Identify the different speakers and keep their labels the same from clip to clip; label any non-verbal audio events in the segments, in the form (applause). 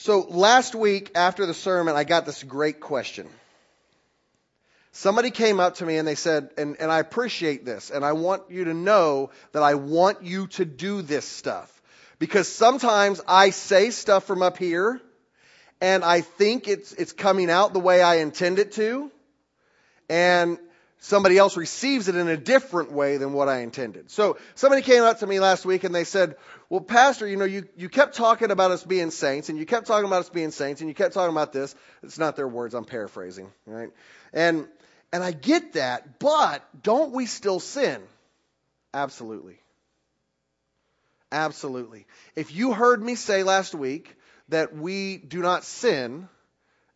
Speaker 1: So last week after the sermon, I got this great question. Somebody came up to me and they said, and, and I appreciate this, and I want you to know that I want you to do this stuff. Because sometimes I say stuff from up here, and I think it's, it's coming out the way I intend it to, and somebody else receives it in a different way than what I intended. So somebody came up to me last week and they said, well, pastor, you know, you, you kept talking about us being saints and you kept talking about us being saints and you kept talking about this. It's not their words. I'm paraphrasing, right? And, and I get that, but don't we still sin? Absolutely. Absolutely. If you heard me say last week that we do not sin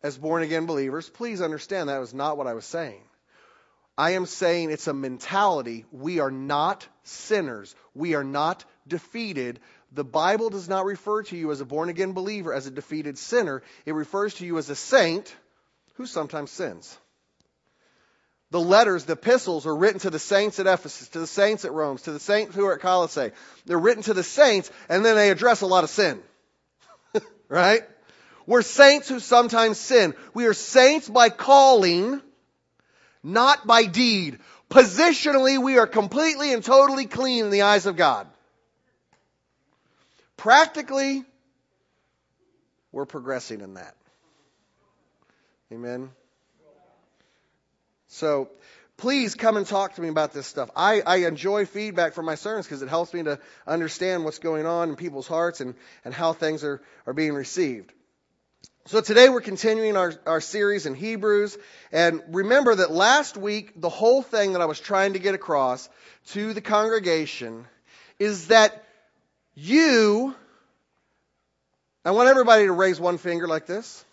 Speaker 1: as born again believers, please understand that was not what I was saying. I am saying it's a mentality. We are not sinners. We are not defeated. The Bible does not refer to you as a born again believer as a defeated sinner. It refers to you as a saint who sometimes sins. The letters, the epistles are written to the saints at Ephesus, to the saints at Rome, to the saints who are at Colossae. They're written to the saints and then they address a lot of sin. (laughs) right? We're saints who sometimes sin. We are saints by calling, not by deed. Positionally, we are completely and totally clean in the eyes of God. Practically, we're progressing in that. Amen. So please come and talk to me about this stuff. I, I enjoy feedback from my sermons because it helps me to understand what's going on in people's hearts and, and how things are, are being received. So today we're continuing our, our series in Hebrews. And remember that last week, the whole thing that I was trying to get across to the congregation is that you, I want everybody to raise one finger like this.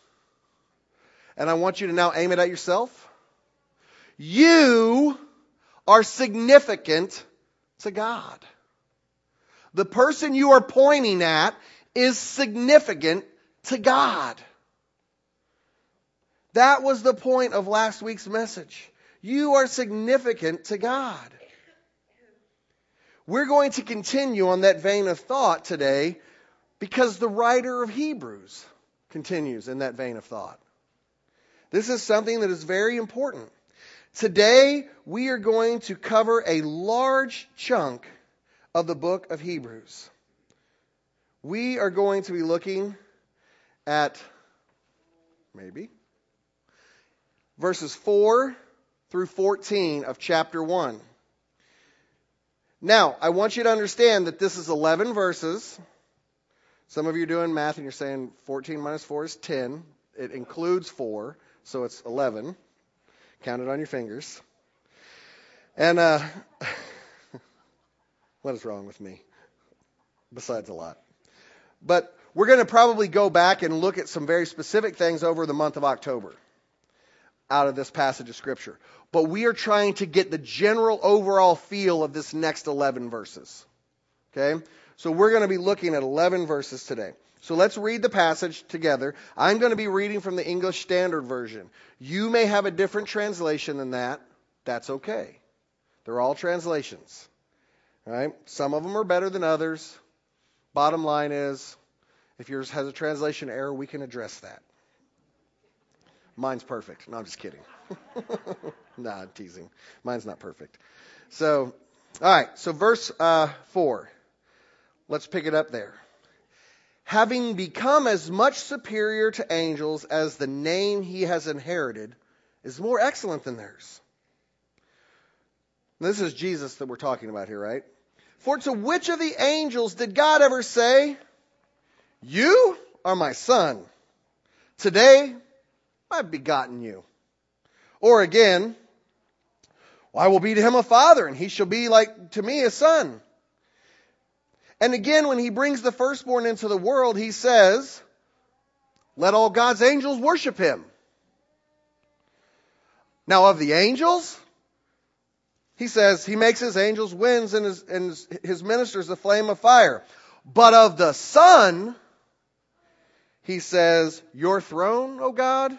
Speaker 1: And I want you to now aim it at yourself. You are significant to God. The person you are pointing at is significant to God. That was the point of last week's message. You are significant to God. We're going to continue on that vein of thought today because the writer of Hebrews continues in that vein of thought. This is something that is very important. Today, we are going to cover a large chunk of the book of Hebrews. We are going to be looking at maybe verses 4 through 14 of chapter 1. Now, I want you to understand that this is 11 verses. Some of you are doing math and you're saying 14 minus 4 is 10. It includes 4, so it's 11. Count it on your fingers. And uh, (laughs) what is wrong with me? Besides a lot. But we're going to probably go back and look at some very specific things over the month of October out of this passage of Scripture. But we are trying to get the general overall feel of this next 11 verses. Okay? So we're going to be looking at 11 verses today. So let's read the passage together. I'm going to be reading from the English Standard Version. You may have a different translation than that. That's okay. They're all translations. All right? Some of them are better than others. Bottom line is, if yours has a translation error, we can address that. Mine's perfect. No, I'm just kidding. (laughs) nah, I'm teasing. Mine's not perfect. So, all right. So, verse uh, 4. Let's pick it up there having become as much superior to angels as the name he has inherited is more excellent than theirs. This is Jesus that we're talking about here, right? For to which of the angels did God ever say, You are my son. Today I've begotten you. Or again, I will be to him a father, and he shall be like to me a son. And again, when he brings the firstborn into the world, he says, let all God's angels worship him. Now, of the angels, he says he makes his angels winds and his, and his ministers a flame of fire. But of the Son, he says, Your throne, O God,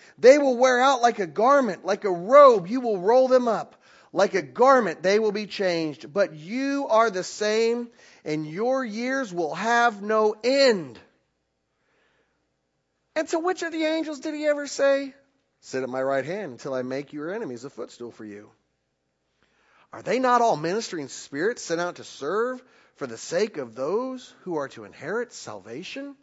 Speaker 1: They will wear out like a garment, like a robe. You will roll them up. Like a garment, they will be changed. But you are the same, and your years will have no end. And to which of the angels did he ever say, Sit at my right hand until I make your enemies a footstool for you? Are they not all ministering spirits sent out to serve for the sake of those who are to inherit salvation?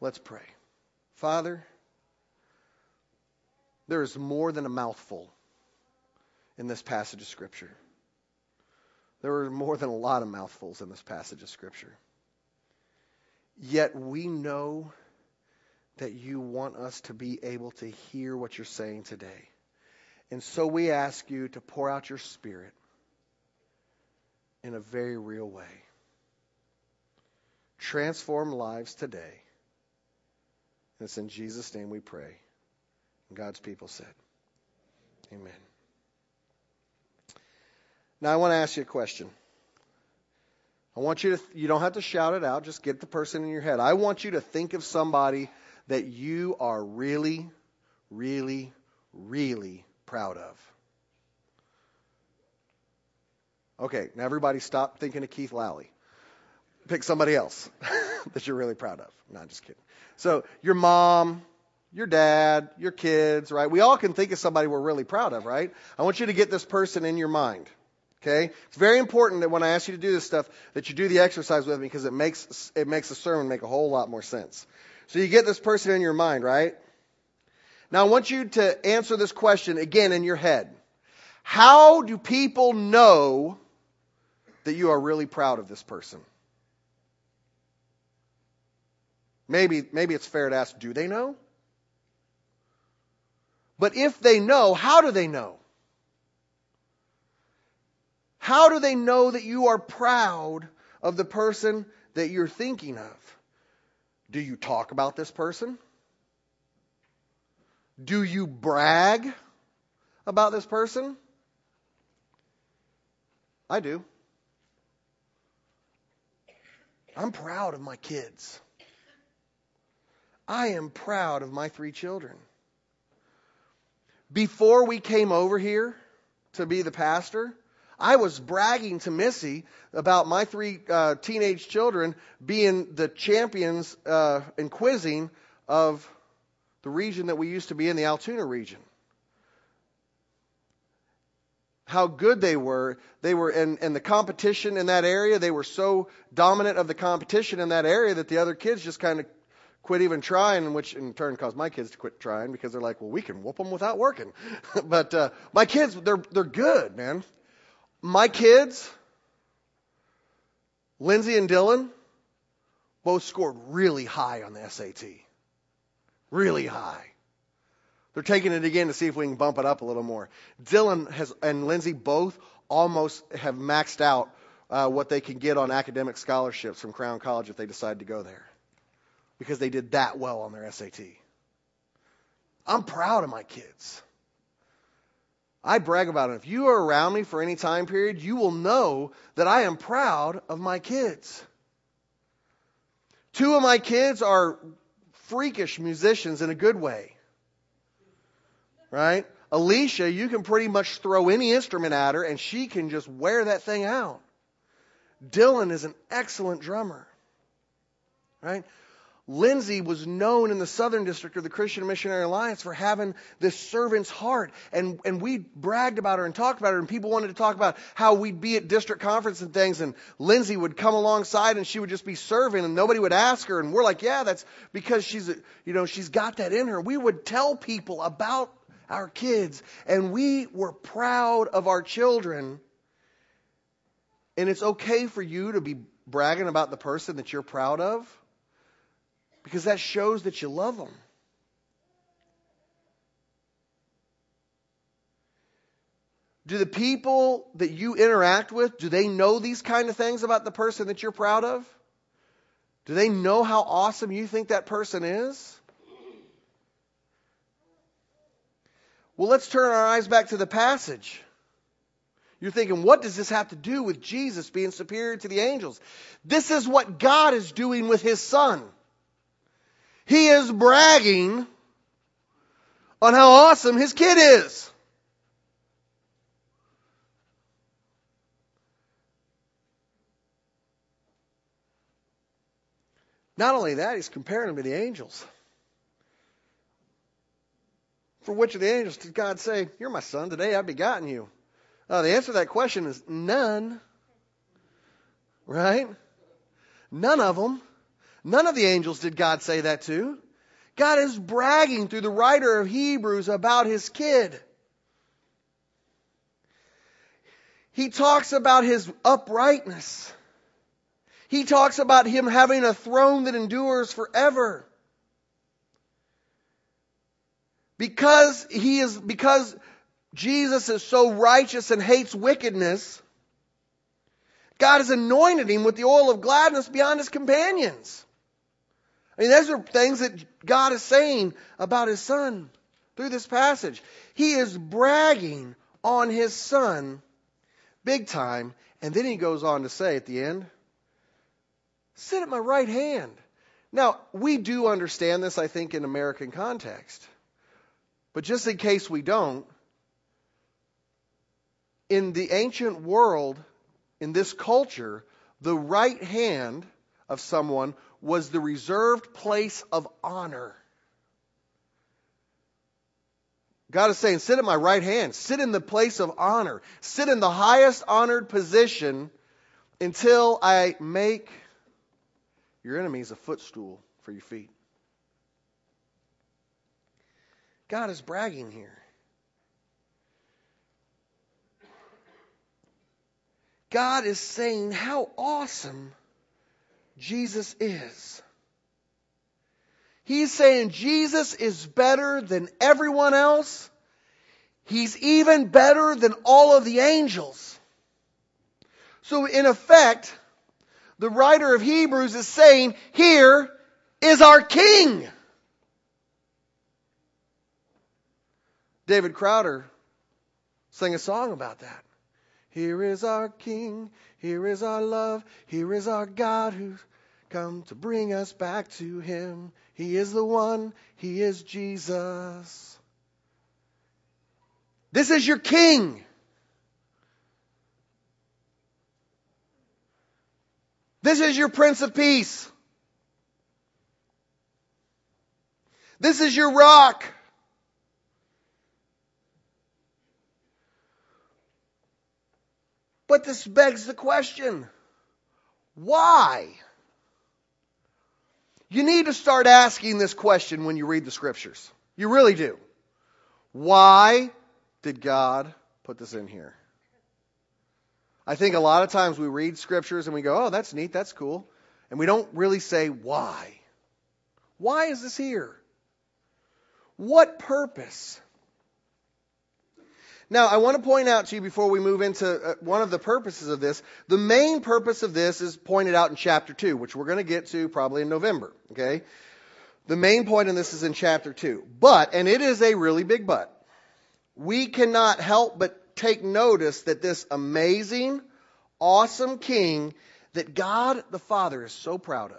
Speaker 1: Let's pray. Father, there is more than a mouthful in this passage of Scripture. There are more than a lot of mouthfuls in this passage of Scripture. Yet we know that you want us to be able to hear what you're saying today. And so we ask you to pour out your Spirit in a very real way. Transform lives today. And it's in Jesus' name we pray. And God's people said, Amen. Now I want to ask you a question. I want you to, you don't have to shout it out, just get the person in your head. I want you to think of somebody that you are really, really, really proud of. Okay, now everybody stop thinking of Keith Lally. Pick somebody else (laughs) that you're really proud of. No, just kidding. So, your mom, your dad, your kids, right? We all can think of somebody we're really proud of, right? I want you to get this person in your mind. Okay? It's very important that when I ask you to do this stuff, that you do the exercise with me because it makes, it makes the sermon make a whole lot more sense. So you get this person in your mind, right? Now I want you to answer this question again in your head. How do people know that you are really proud of this person? Maybe, maybe it's fair to ask, do they know? But if they know, how do they know? How do they know that you are proud of the person that you're thinking of? Do you talk about this person? Do you brag about this person? I do. I'm proud of my kids. I am proud of my three children. Before we came over here to be the pastor, I was bragging to Missy about my three uh, teenage children being the champions uh, in quizzing of the region that we used to be in, the Altoona region. How good they were. They were in, in the competition in that area. They were so dominant of the competition in that area that the other kids just kind of quit even trying, which in turn caused my kids to quit trying because they're like, well, we can whoop them without working. (laughs) but uh, my kids, they're they're good, man. My kids, Lindsay and Dylan, both scored really high on the SAT, really high. They're taking it again to see if we can bump it up a little more. Dylan has and Lindsay both almost have maxed out uh, what they can get on academic scholarships from Crown College if they decide to go there because they did that well on their SAT. I'm proud of my kids. I brag about it. If you are around me for any time period, you will know that I am proud of my kids. Two of my kids are freakish musicians in a good way. Right? Alicia, you can pretty much throw any instrument at her and she can just wear that thing out. Dylan is an excellent drummer. Right? Lindsay was known in the Southern District of the Christian Missionary Alliance for having this servant's heart. And, and we bragged about her and talked about her, and people wanted to talk about how we'd be at district conference and things, and Lindsay would come alongside and she would just be serving, and nobody would ask her. And we're like, yeah, that's because she's, you know, she's got that in her. We would tell people about our kids, and we were proud of our children. And it's okay for you to be bragging about the person that you're proud of because that shows that you love them. Do the people that you interact with, do they know these kind of things about the person that you're proud of? Do they know how awesome you think that person is? Well, let's turn our eyes back to the passage. You're thinking, what does this have to do with Jesus being superior to the angels? This is what God is doing with his son. He is bragging on how awesome his kid is. Not only that, he's comparing him to the angels. For which of the angels did God say, You're my son, today I've begotten you? Uh, the answer to that question is none. Right? None of them. None of the angels did God say that to. God is bragging through the writer of Hebrews about his kid. He talks about his uprightness. He talks about him having a throne that endures forever. Because he is, because Jesus is so righteous and hates wickedness, God has anointed him with the oil of gladness beyond his companions. I mean, those are things that God is saying about his son through this passage. He is bragging on his son big time. And then he goes on to say at the end, sit at my right hand. Now, we do understand this, I think, in American context. But just in case we don't, in the ancient world, in this culture, the right hand of someone was the reserved place of honor. God is saying, sit at my right hand. Sit in the place of honor. Sit in the highest honored position until I make your enemies a footstool for your feet. God is bragging here. God is saying how awesome Jesus is. He's saying Jesus is better than everyone else. He's even better than all of the angels. So in effect, the writer of Hebrews is saying, here is our king. David Crowder sang a song about that. Here is our King, here is our love, here is our God who's come to bring us back to Him. He is the one, He is Jesus. This is your King. This is your Prince of Peace. This is your rock. But this begs the question why? You need to start asking this question when you read the scriptures. You really do. Why did God put this in here? I think a lot of times we read scriptures and we go, oh, that's neat, that's cool. And we don't really say why. Why is this here? What purpose? Now, I want to point out to you before we move into uh, one of the purposes of this. The main purpose of this is pointed out in chapter 2, which we're going to get to probably in November, okay? The main point in this is in chapter 2. But, and it is a really big but, we cannot help but take notice that this amazing, awesome king that God the Father is so proud of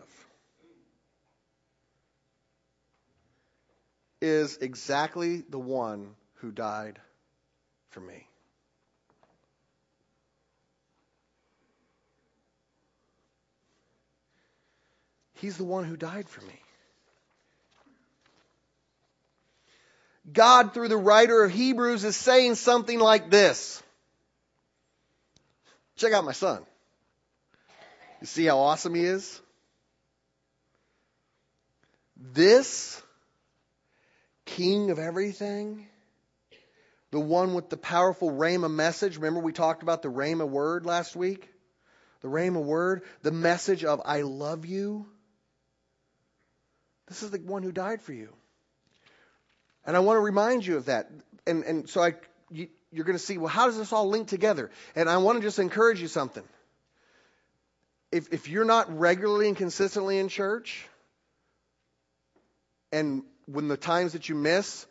Speaker 1: is exactly the one who died for me. He's the one who died for me. God, through the writer of Hebrews, is saying something like this Check out my son. You see how awesome he is? This king of everything the one with the powerful Rhema message. Remember, we talked about the Rhema word last week? The Rhema word, the message of I love you. This is the one who died for you. And I want to remind you of that. And, and so I, you, you're going to see, well, how does this all link together? And I want to just encourage you something. If, if you're not regularly and consistently in church, and when the times that you miss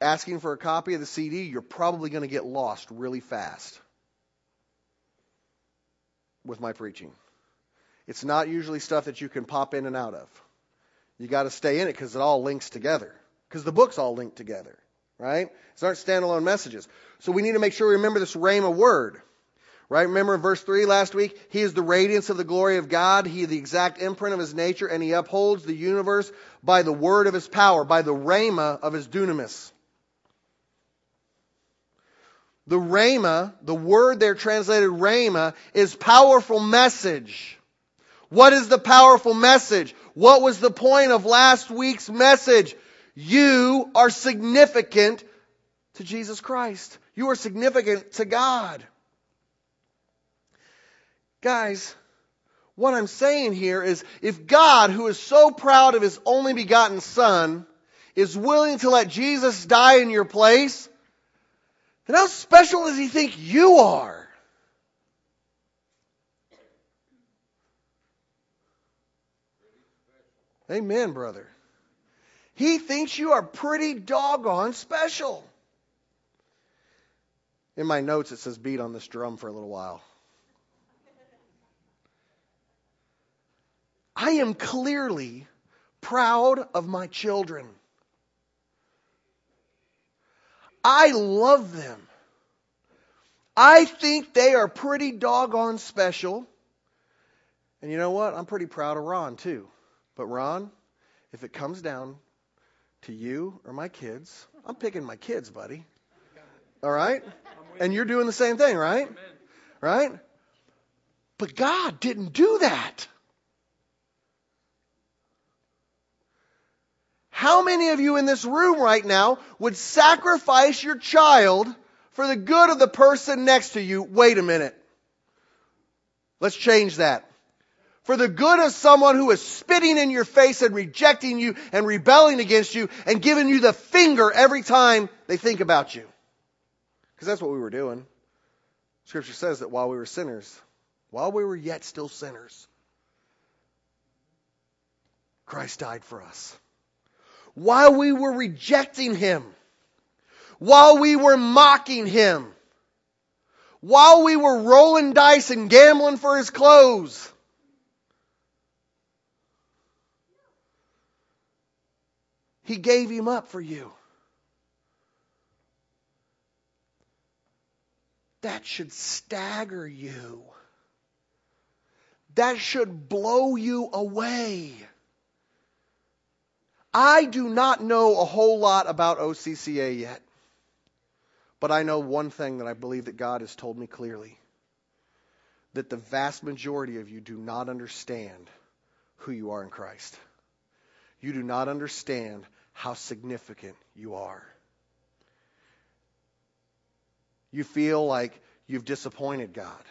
Speaker 1: asking for a copy of the CD, you're probably going to get lost really fast with my preaching. It's not usually stuff that you can pop in and out of. You got to stay in it because it all links together. Because the books all link together, right? These aren't standalone messages. So we need to make sure we remember this rhema word. Right? Remember in verse 3 last week? He is the radiance of the glory of God. He is the exact imprint of his nature, and he upholds the universe by the word of his power, by the rhema of his dunamis. The rhema, the word there translated rhema, is powerful message. What is the powerful message? What was the point of last week's message? You are significant to Jesus Christ. You are significant to God. Guys, what I'm saying here is if God, who is so proud of his only begotten Son, is willing to let Jesus die in your place, then how special does he think you are? Amen, brother. He thinks you are pretty doggone special. In my notes, it says beat on this drum for a little while. I am clearly proud of my children. I love them. I think they are pretty doggone special. And you know what? I'm pretty proud of Ron, too. But, Ron, if it comes down to you or my kids, I'm picking my kids, buddy. All right? And you're doing the same thing, right? Right? But God didn't do that. How many of you in this room right now would sacrifice your child for the good of the person next to you? Wait a minute. Let's change that for the good of someone who is spitting in your face and rejecting you and rebelling against you and giving you the finger every time they think about you. Because that's what we were doing. Scripture says that while we were sinners, while we were yet still sinners, Christ died for us. While we were rejecting Him, while we were mocking Him, while we were rolling dice and gambling for His clothes, He gave him up for you. That should stagger you. That should blow you away. I do not know a whole lot about OCCA yet, but I know one thing that I believe that God has told me clearly that the vast majority of you do not understand who you are in Christ. You do not understand how significant you are. You feel like you've disappointed God.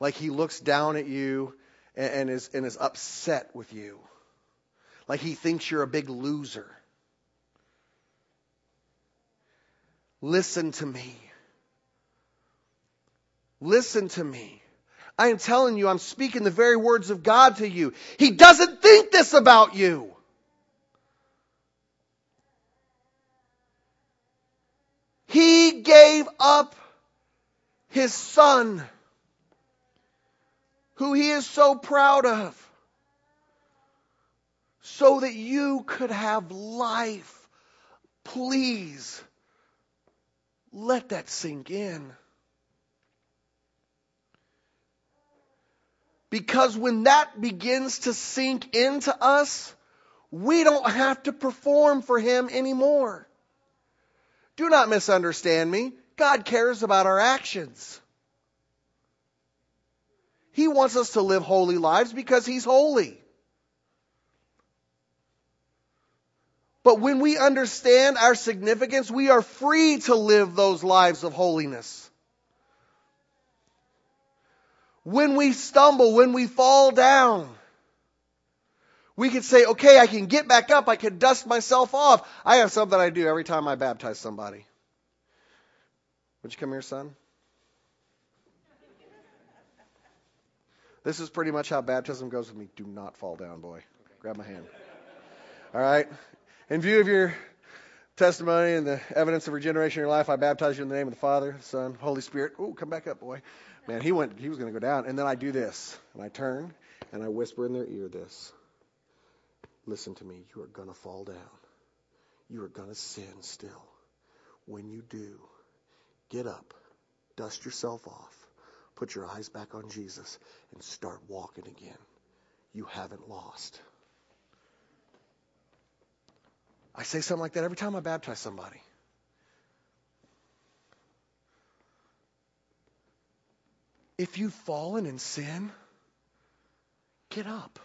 Speaker 1: Like he looks down at you and, is, and is upset with you. Like he thinks you're a big loser. Listen to me. Listen to me. I am telling you, I'm speaking the very words of God to you. He doesn't think this about you. He gave up his son, who he is so proud of, so that you could have life. Please let that sink in. Because when that begins to sink into us, we don't have to perform for him anymore. Do not misunderstand me. God cares about our actions. He wants us to live holy lives because He's holy. But when we understand our significance, we are free to live those lives of holiness. When we stumble, when we fall down, we can say, okay, I can get back up. I can dust myself off. I have something I do every time I baptize somebody. Would you come here, son? This is pretty much how baptism goes with me. Do not fall down, boy. Grab my hand. All right. In view of your testimony and the evidence of regeneration in your life, I baptize you in the name of the Father, Son, Holy Spirit. Ooh, come back up, boy. Man, he went. He was going to go down, and then I do this, and I turn and I whisper in their ear this. Listen to me. You are going to fall down. You are going to sin still. When you do, get up, dust yourself off, put your eyes back on Jesus, and start walking again. You haven't lost. I say something like that every time I baptize somebody. If you've fallen in sin, get up.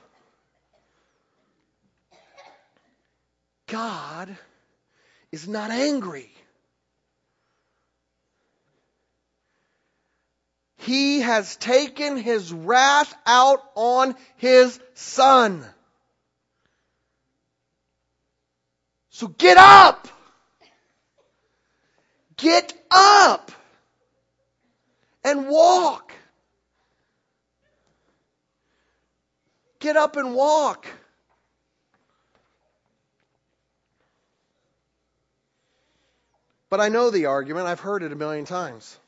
Speaker 1: God is not angry. He has taken his wrath out on his son. So get up! Get up! And walk! Get up and walk. But I know the argument. I've heard it a million times.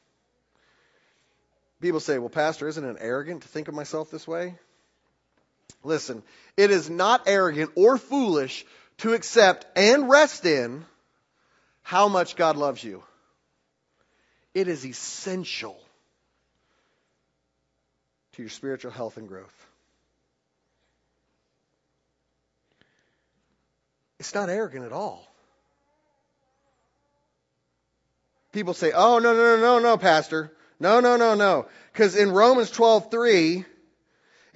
Speaker 1: People say, well, Pastor, isn't it arrogant to think of myself this way? Listen, it is not arrogant or foolish to accept and rest in how much God loves you. It is essential to your spiritual health and growth. It's not arrogant at all. People say, "Oh no, no, no, no, no, pastor. No, no, no, no." Cuz in Romans 12:3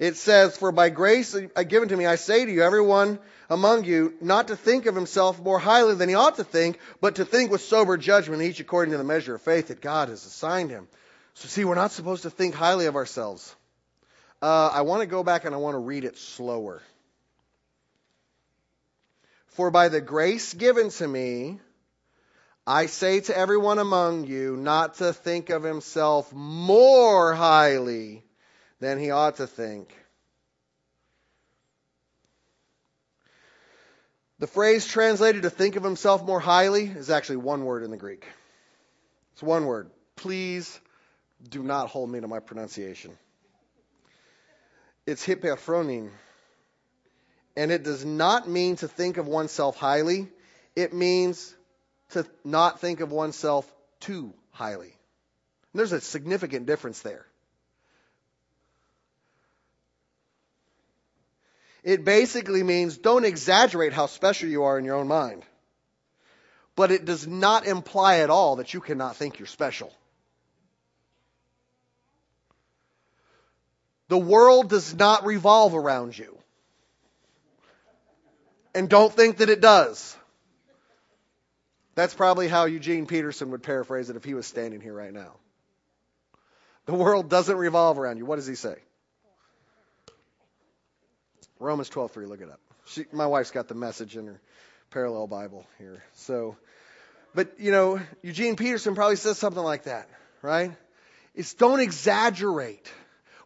Speaker 1: it says, "For by grace given to me I say to you, everyone among you not to think of himself more highly than he ought to think, but to think with sober judgment, each according to the measure of faith that God has assigned him." So see, we're not supposed to think highly of ourselves. Uh, I want to go back and I want to read it slower. For by the grace given to me, I say to everyone among you not to think of himself more highly than he ought to think. The phrase translated to think of himself more highly is actually one word in the Greek. It's one word. Please do not hold me to my pronunciation. It's hyperphronin and it does not mean to think of oneself highly. It means to not think of oneself too highly. And there's a significant difference there. It basically means don't exaggerate how special you are in your own mind. But it does not imply at all that you cannot think you're special. The world does not revolve around you and don't think that it does. That's probably how Eugene Peterson would paraphrase it if he was standing here right now. The world doesn't revolve around you. What does he say? Romans 12:3. Look it up. She, my wife's got the message in her parallel Bible here. So, but you know, Eugene Peterson probably says something like that, right? It's don't exaggerate.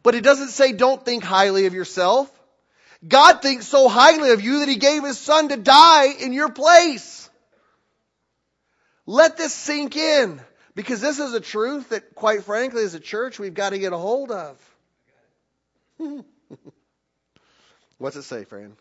Speaker 1: But it doesn't say don't think highly of yourself. God thinks so highly of you that he gave his son to die in your place. Let this sink in because this is a truth that quite frankly as a church we've got to get a hold of. (laughs) What's it say, Fran?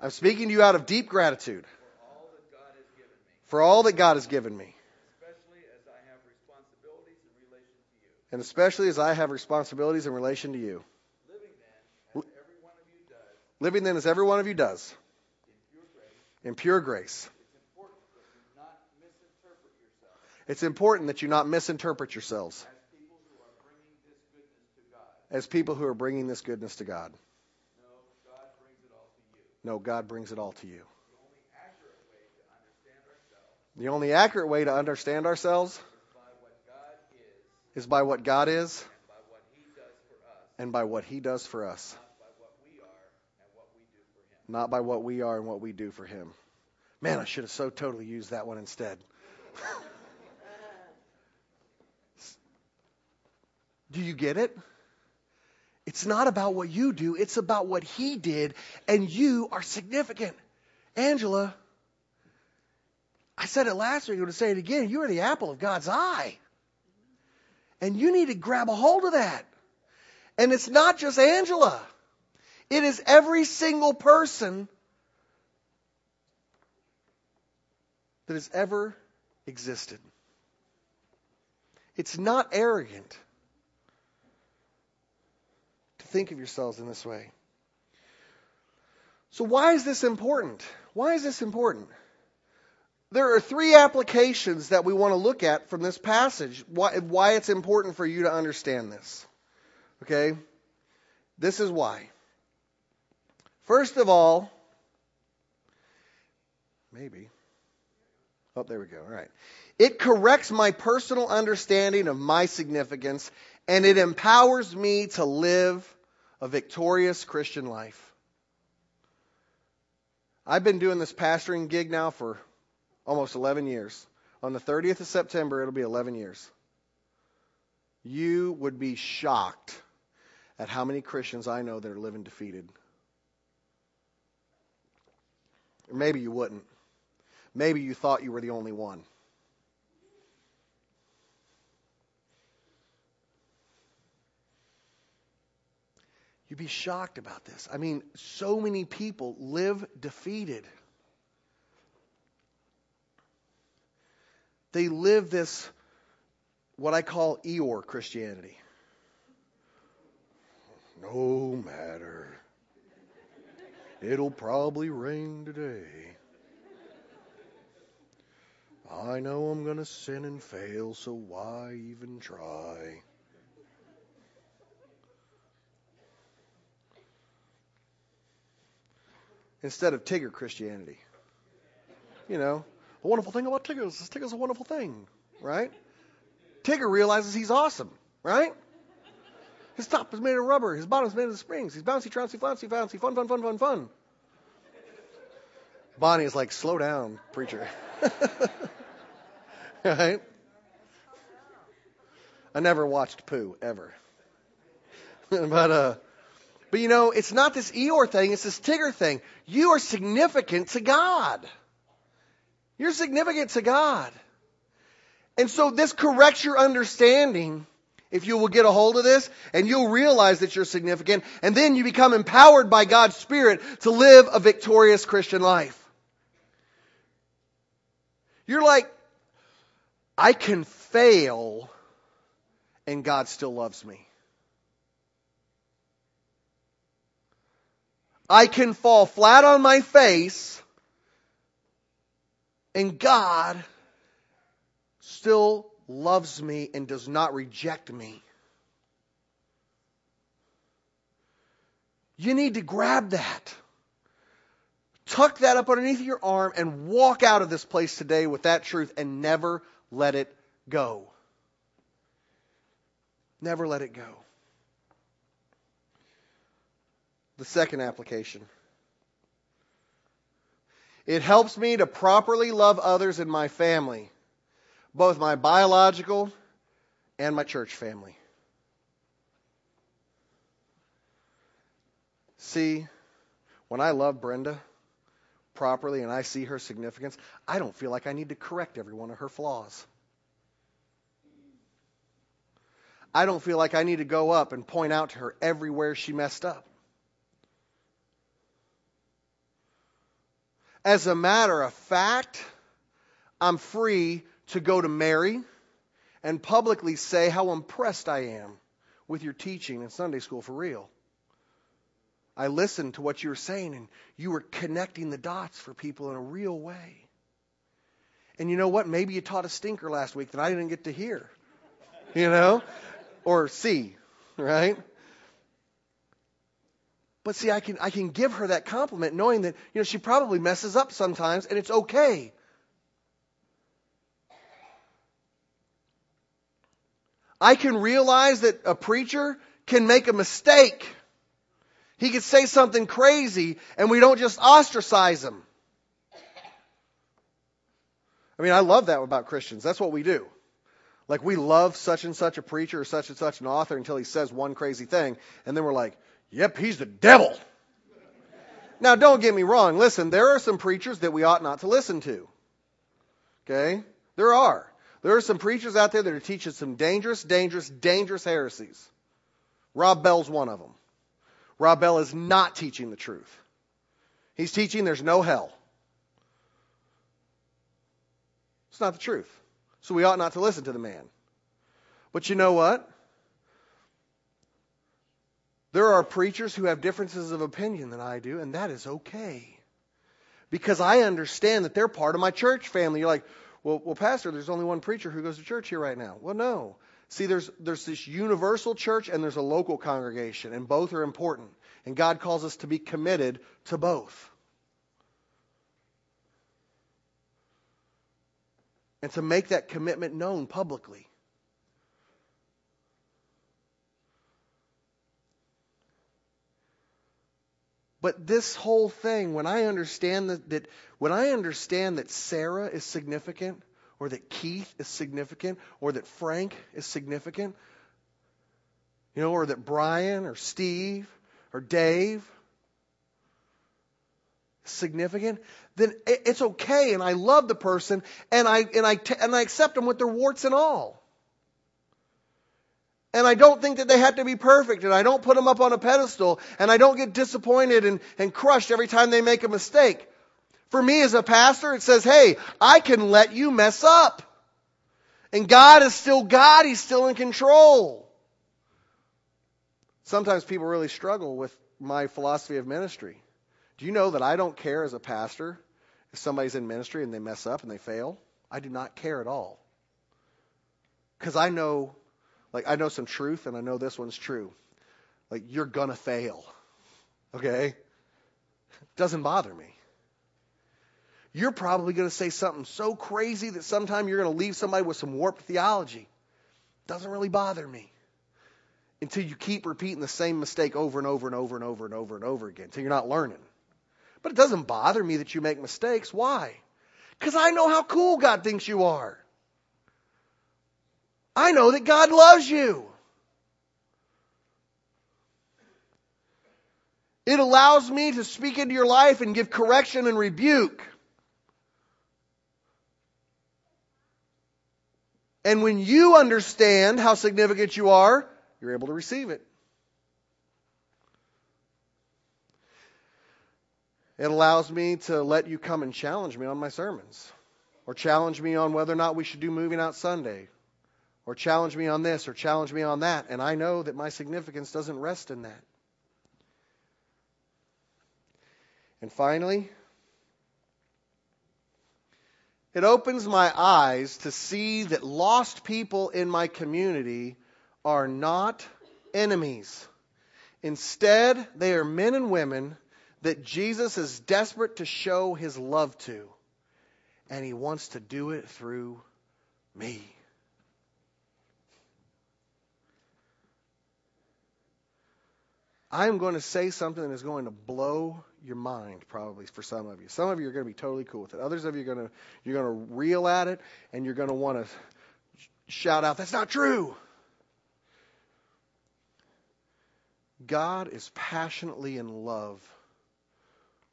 Speaker 1: I'm speaking to you out of deep gratitude for all that God has given me. For all that God has given me.
Speaker 2: Especially as I have responsibilities in relation to you.
Speaker 1: And especially as I have responsibilities in relation to you. Living then as every one of you does. In pure grace. It's important that you not misinterpret yourselves as people who are bringing this goodness to God? No, God brings it all to you. The only accurate way to understand ourselves is by what God is and by what He does for us, not by what we are and what we do for Him. Man, I should have so totally used that one instead. (laughs) do you get it? It's not about what you do, it's about what he did, and you are significant. Angela, I said it last week, I'm going to say it again. You are the apple of God's eye. And you need to grab a hold of that. And it's not just Angela. It is every single person that has ever existed. It's not arrogant think of yourselves in this way. So, why is this important? Why is this important? There are three applications that we want to look at from this passage, why, why it's important for you to understand this. Okay? This is why. First of all, maybe. Oh, there we go. All right. It corrects my personal understanding of my significance and it empowers me to live a victorious Christian life. I've been doing this pastoring gig now for almost 11 years. On the 30th of September, it'll be 11 years. You would be shocked at how many Christians I know that are living defeated. Or maybe you wouldn't. Maybe you thought you were the only one. You'd be shocked about this. I mean, so many people live defeated. They live this, what I call Eeyore Christianity. No matter. It'll probably rain today. I know I'm going to sin and fail, so why even try? Instead of Tigger Christianity. You know, the wonderful thing about Tigger is Tigger's a wonderful thing, right? Tigger realizes he's awesome, right? His top is made of rubber. His bottom is made of springs. He's bouncy, trouncy, flouncy, flouncy, fun, fun, fun, fun, fun. Bonnie is like, slow down, preacher. (laughs) right? I never watched Pooh ever. (laughs) but uh but you know, it's not this Eeyore thing, it's this Tigger thing. You are significant to God. You're significant to God. And so this corrects your understanding if you will get a hold of this and you'll realize that you're significant and then you become empowered by God's Spirit to live a victorious Christian life. You're like, I can fail and God still loves me. I can fall flat on my face and God still loves me and does not reject me. You need to grab that. Tuck that up underneath your arm and walk out of this place today with that truth and never let it go. Never let it go. The second application. It helps me to properly love others in my family, both my biological and my church family. See, when I love Brenda properly and I see her significance, I don't feel like I need to correct every one of her flaws. I don't feel like I need to go up and point out to her everywhere she messed up. As a matter of fact, I'm free to go to Mary and publicly say how impressed I am with your teaching in Sunday school for real. I listened to what you were saying, and you were connecting the dots for people in a real way. And you know what? Maybe you taught a stinker last week that I didn't get to hear, you know, or see, right? But see, I can, I can give her that compliment knowing that, you know, she probably messes up sometimes and it's okay. I can realize that a preacher can make a mistake. He could say something crazy and we don't just ostracize him. I mean, I love that about Christians. That's what we do. Like we love such and such a preacher or such and such an author until he says one crazy thing, and then we're like, yep, he's the devil. Now, don't get me wrong. Listen, there are some preachers that we ought not to listen to. Okay? There are. There are some preachers out there that are teaching some dangerous, dangerous, dangerous heresies. Rob Bell's one of them. Rob Bell is not teaching the truth. He's teaching there's no hell. It's not the truth. So we ought not to listen to the man. But you know what? There are preachers who have differences of opinion than I do, and that is okay. Because I understand that they're part of my church family. You're like, well, well, Pastor, there's only one preacher who goes to church here right now. Well, no. See, there's, there's this universal church and there's a local congregation, and both are important. And God calls us to be committed to both. And to make that commitment known publicly. But this whole thing, when I understand that, that when I understand that Sarah is significant, or that Keith is significant, or that Frank is significant, you know, or that Brian or Steve or Dave significant, then it's okay, and I love the person, and I and I and I accept them with their warts and all. And I don't think that they have to be perfect, and I don't put them up on a pedestal, and I don't get disappointed and, and crushed every time they make a mistake. For me as a pastor, it says, hey, I can let you mess up. And God is still God, He's still in control. Sometimes people really struggle with my philosophy of ministry. Do you know that I don't care as a pastor if somebody's in ministry and they mess up and they fail? I do not care at all. Because I know like, I know some truth, and I know this one's true. Like, you're to fail. Okay? Doesn't bother me. You're probably to say something so crazy that sometime you're to leave somebody with some warped theology. Doesn't really bother me. Until you keep repeating the same mistake over and over and over and over and over and over again, until you're not learning. But it doesn't bother me that you make mistakes. Why? Because I know how cool God thinks you are. I know that God loves you. It allows me to speak into your life and give correction and rebuke. And when you understand how significant you are, you're able to receive it. It allows me to let you come and challenge me on my sermons, or challenge me on whether or not we should do moving out Sunday, or challenge me on this or challenge me on that. And I know that my significance doesn't rest in that. And finally, it opens my eyes to see that lost people in my community are not enemies. Instead, they are men and women that Jesus is desperate to show his love to. And he wants to do it through me. I'm going to say something that is going to blow your mind probably for some of you. Some of you are going to be totally cool with it. Others of you are going to you're going to reel at it and you're going to want to shout out that's not true. God is passionately in love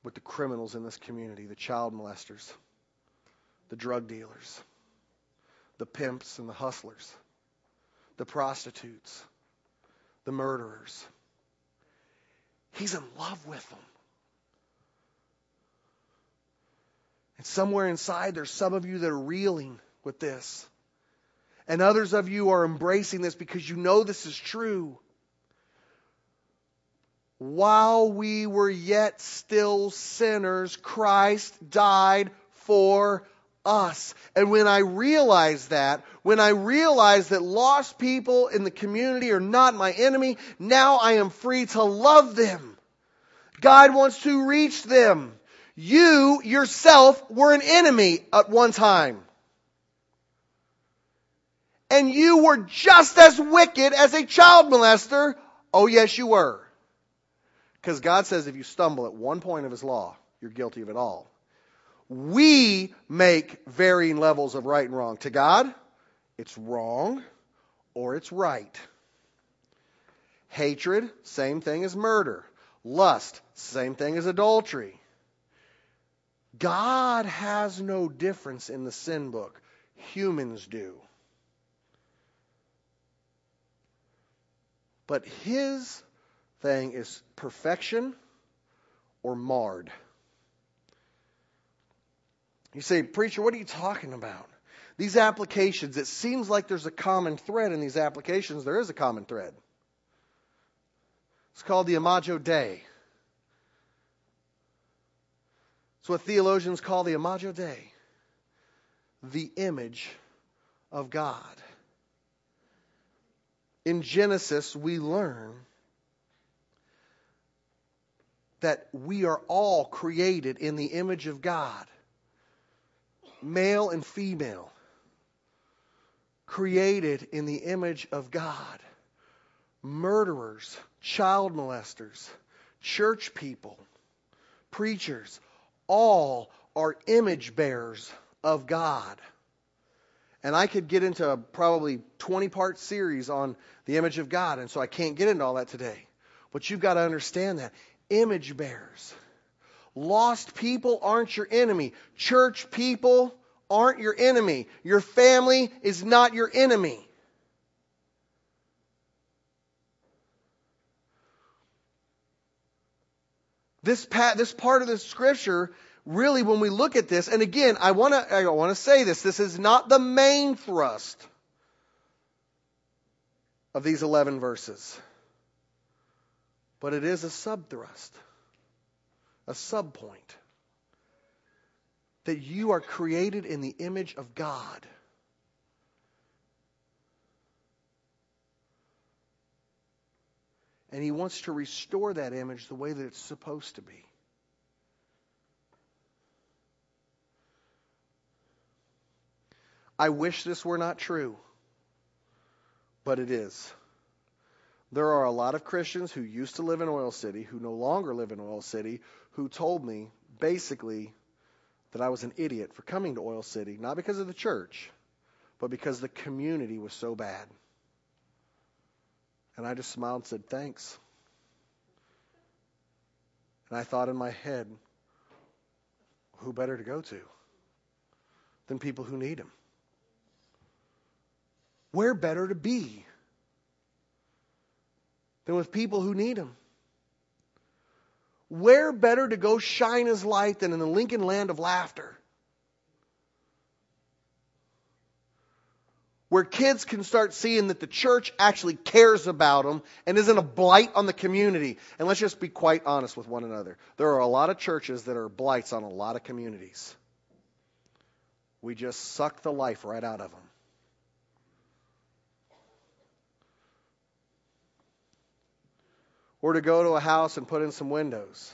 Speaker 1: with the criminals in this community, the child molesters, the drug dealers, the pimps and the hustlers, the prostitutes, the murderers He's in love with them. And somewhere inside, there's some of you that are reeling with this. And others of you are embracing this because you know this is true. While we were yet still sinners, Christ died for us. And when I realize that, when I realize that lost people in the community are not my enemy, now I am free to love them. God wants to reach them. You yourself were an enemy at one time. And you were just as wicked as a child molester. Oh yes, you were. Because God says if you stumble at one point of His law, you're guilty of it all we make varying levels of right and wrong. To God, it's wrong or it's right. Hatred, same thing as murder. Lust, same thing as adultery. God has no difference in the sin book. Humans do. But his thing is perfection or marred. You say, Preacher, what are you talking about? These applications, it seems like there's a common thread in these applications. There is a common thread. It's called the Imago Dei. It's what theologians call the Imago Dei, the image of God. In Genesis, we learn that we are all created in the image of God, male and female, created in the image of God. Murderers, child molesters, church people, preachers, all are image bearers of God. And I could get into a probably 20 part series on the image of God, and so I can't get into all that today. But you've got to understand that. Image bearers. Lost people aren't your enemy. Church people aren't your enemy. Your family is not your enemy. This, pa- this part of the scripture really, when we look at this, and again, I want to I want to say this: this is not the main thrust of these eleven verses, but it is a subthrust, a subpoint that you are created in the image of God. And he wants to restore that image the way that it's supposed to be. I wish this were not true, but it is. There are a lot of Christians who used to live in Oil City, who no longer live in Oil City, who told me basically that I was an idiot for coming to Oil City, not because of the church, but because the community was so bad. And I just smiled and said, Thanks. And I thought in my head, who better to go to than people who need him? where better to be than with people who need him? Where better to go shine his light than in the Lincoln land of laughter? Where kids can start seeing that the church actually cares about them and isn't a blight on the community. And let's just be quite honest with one another. There are a lot of churches that are blights on a lot of communities. We just suck the life right out of them. Or to go to a house and put in some windows,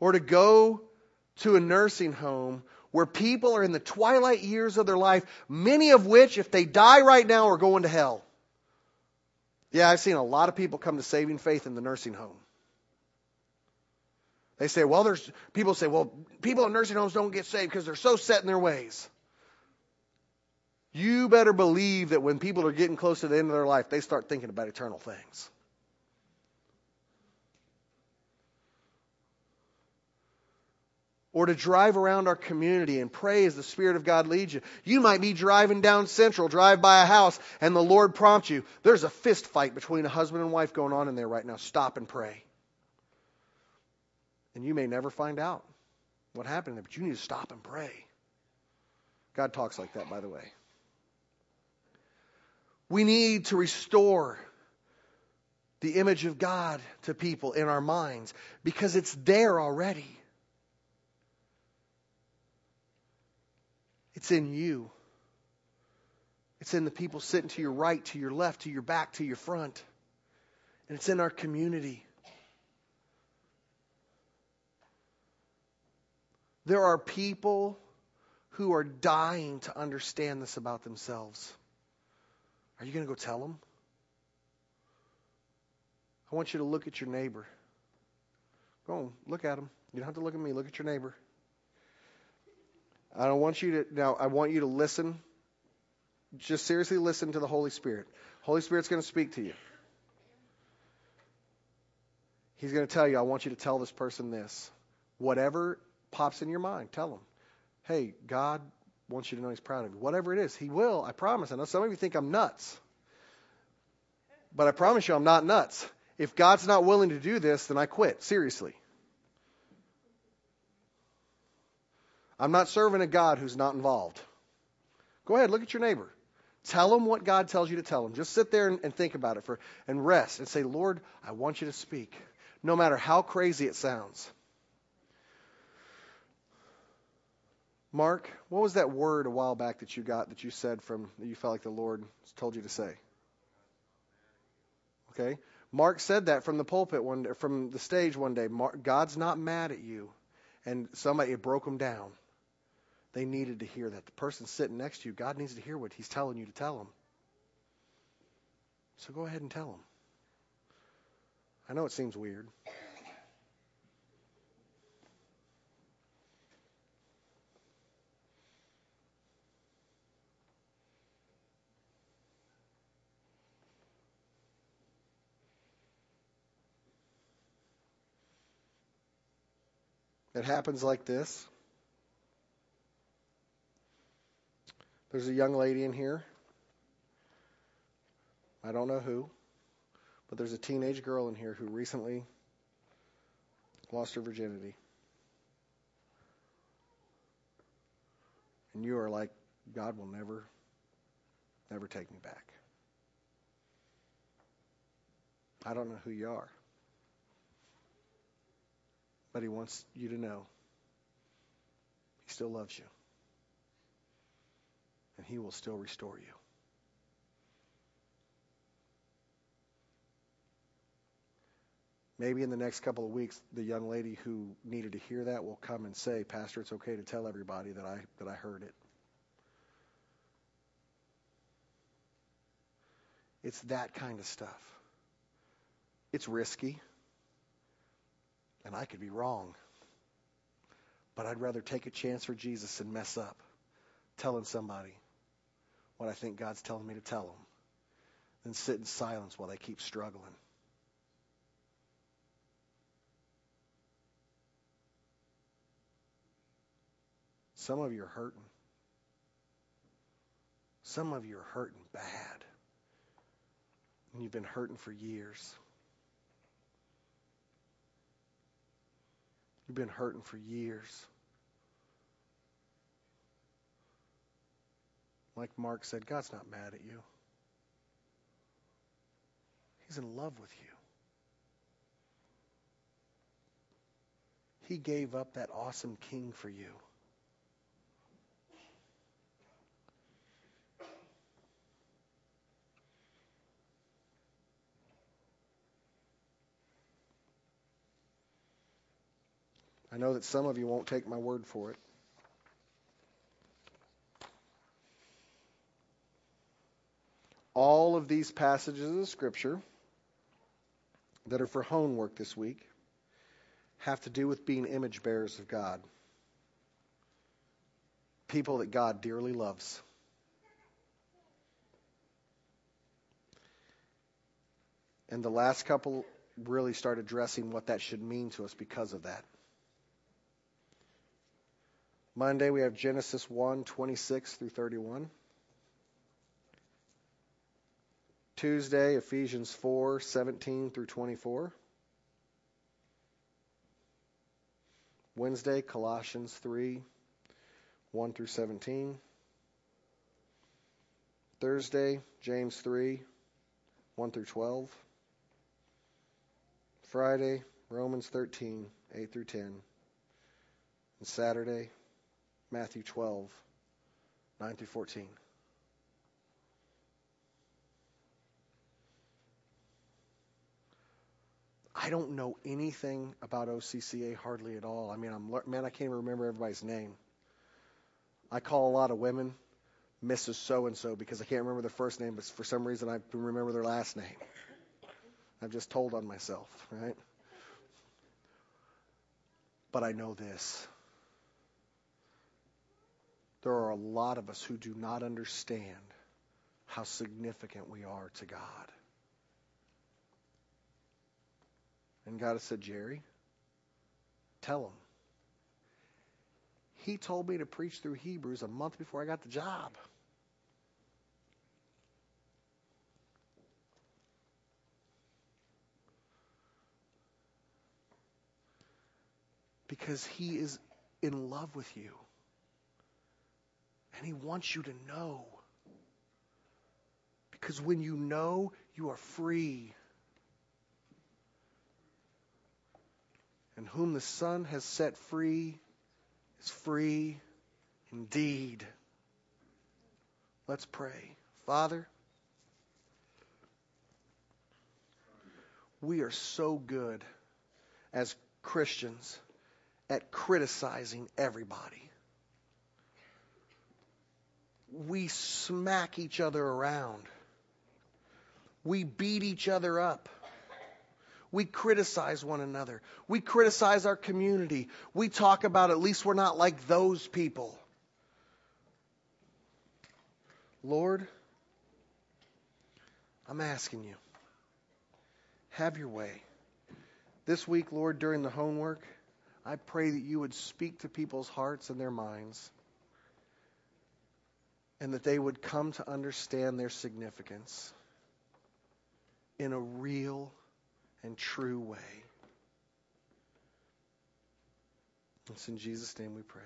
Speaker 1: or to go to a nursing home where people are in the twilight years of their life, many of which, if they die right now, are going to hell. Yeah, I've seen a lot of people come to saving faith in the nursing home. They say, well, there's people say, well, people in nursing homes don't get saved because they're so set in their ways. You better believe that when people are getting close to the end of their life, they start thinking about eternal things. Or to drive around our community and pray as the Spirit of God leads you. You might be driving down Central, drive by a house, and the Lord prompts you. There's a fist fight between a husband and wife going on in there right now. Stop and pray. And you may never find out what happened there, but you need to stop and pray. God talks like that, by the way. We need to restore the image of God to people in our minds because it's there already. It's in you. It's in the people sitting to your right, to your left, to your back, to your front. And it's in our community. There are people who are dying to understand this about themselves. Are you going to go tell them? I want you to look at your neighbor. Go on, look at him. You don't have to look at me. Look at your neighbor. I don't want you to now I want you to listen just seriously listen to the Holy Spirit. Holy Spirit's going to speak to you. He's going to tell you, I want you to tell this person this. Whatever pops in your mind, tell them. Hey, God wants you to know He's proud of you. Whatever it is, He will, I promise. I know some of you think I'm nuts. But I promise you, I'm not nuts. If God's not willing to do this, then I quit. Seriously. I'm not serving a God who's not involved. Go ahead, look at your neighbor. Tell him what God tells you to tell him. Just sit there and, and think about it for and rest and say, Lord, I want you to speak, no matter how crazy it sounds. Mark, what was that word a while back that you got that you said from that you felt like the Lord told you to say? Okay, Mark said that from the pulpit one from the stage one day. Mark, God's not mad at you, and somebody broke him down. They needed to hear that. The person sitting next to you, God needs to hear what He's telling you to tell them. So go ahead and tell them. I know it seems weird. It happens like this. There's a young lady in here. I don't know who, but there's a teenage girl in here who recently lost her virginity. And you are like, God will never, never take me back. I don't know who you are. But he wants you to know he still loves you. And he will still restore you. Maybe in the next couple of weeks, the young lady who needed to hear that will come and say, Pastor, it's okay to tell everybody that I, that I heard it. It's that kind of stuff. It's risky. And I could be wrong. But I'd rather take a chance for Jesus and mess up telling somebody what I think God's telling me to tell them than sit in silence while they keep struggling. Some of you are hurting. Some of you are hurting bad. And you've been hurting for years. You've been hurting for years. Like Mark said, God's not mad at you. He's in love with you. He gave up that awesome king for you. I know that some of you won't take my word for it. All of these passages of Scripture that are for homework this week have to do with being image bearers of God. People that God dearly loves. And the last couple really start addressing what that should mean to us because of that. Monday we have Genesis 1 26 through 31. Tuesday, Ephesians 4 17 through 24. Wednesday, Colossians 3 1 through 17. Thursday, James 3 1 through 12. Friday, Romans 13 8 through 10. And Saturday, Matthew 12, 9 through 14. I don't know anything about OCCA hardly at all. I mean, I'm man, I can't even remember everybody's name. I call a lot of women Mrs. So and so because I can't remember their first name, but for some reason I can remember their last name. I've just told on myself, right? But I know this there are a lot of us who do not understand how significant we are to God. And God said, Jerry, tell him. He told me to preach through Hebrews a month before I got the job. Because he is in love with you. And he wants you to know. Because when you know, you are free. And whom the Son has set free is free indeed. Let's pray. Father, we are so good as Christians at criticizing everybody. We smack each other around. We beat each other up. We criticize one another. We criticize our community. We talk about at least we're not like those people. Lord, I'm asking you, have your way. This week, Lord, during the homework, I pray that you would speak to people's hearts and their minds and that they would come to understand their significance in a real and true way. It's in Jesus' name we pray.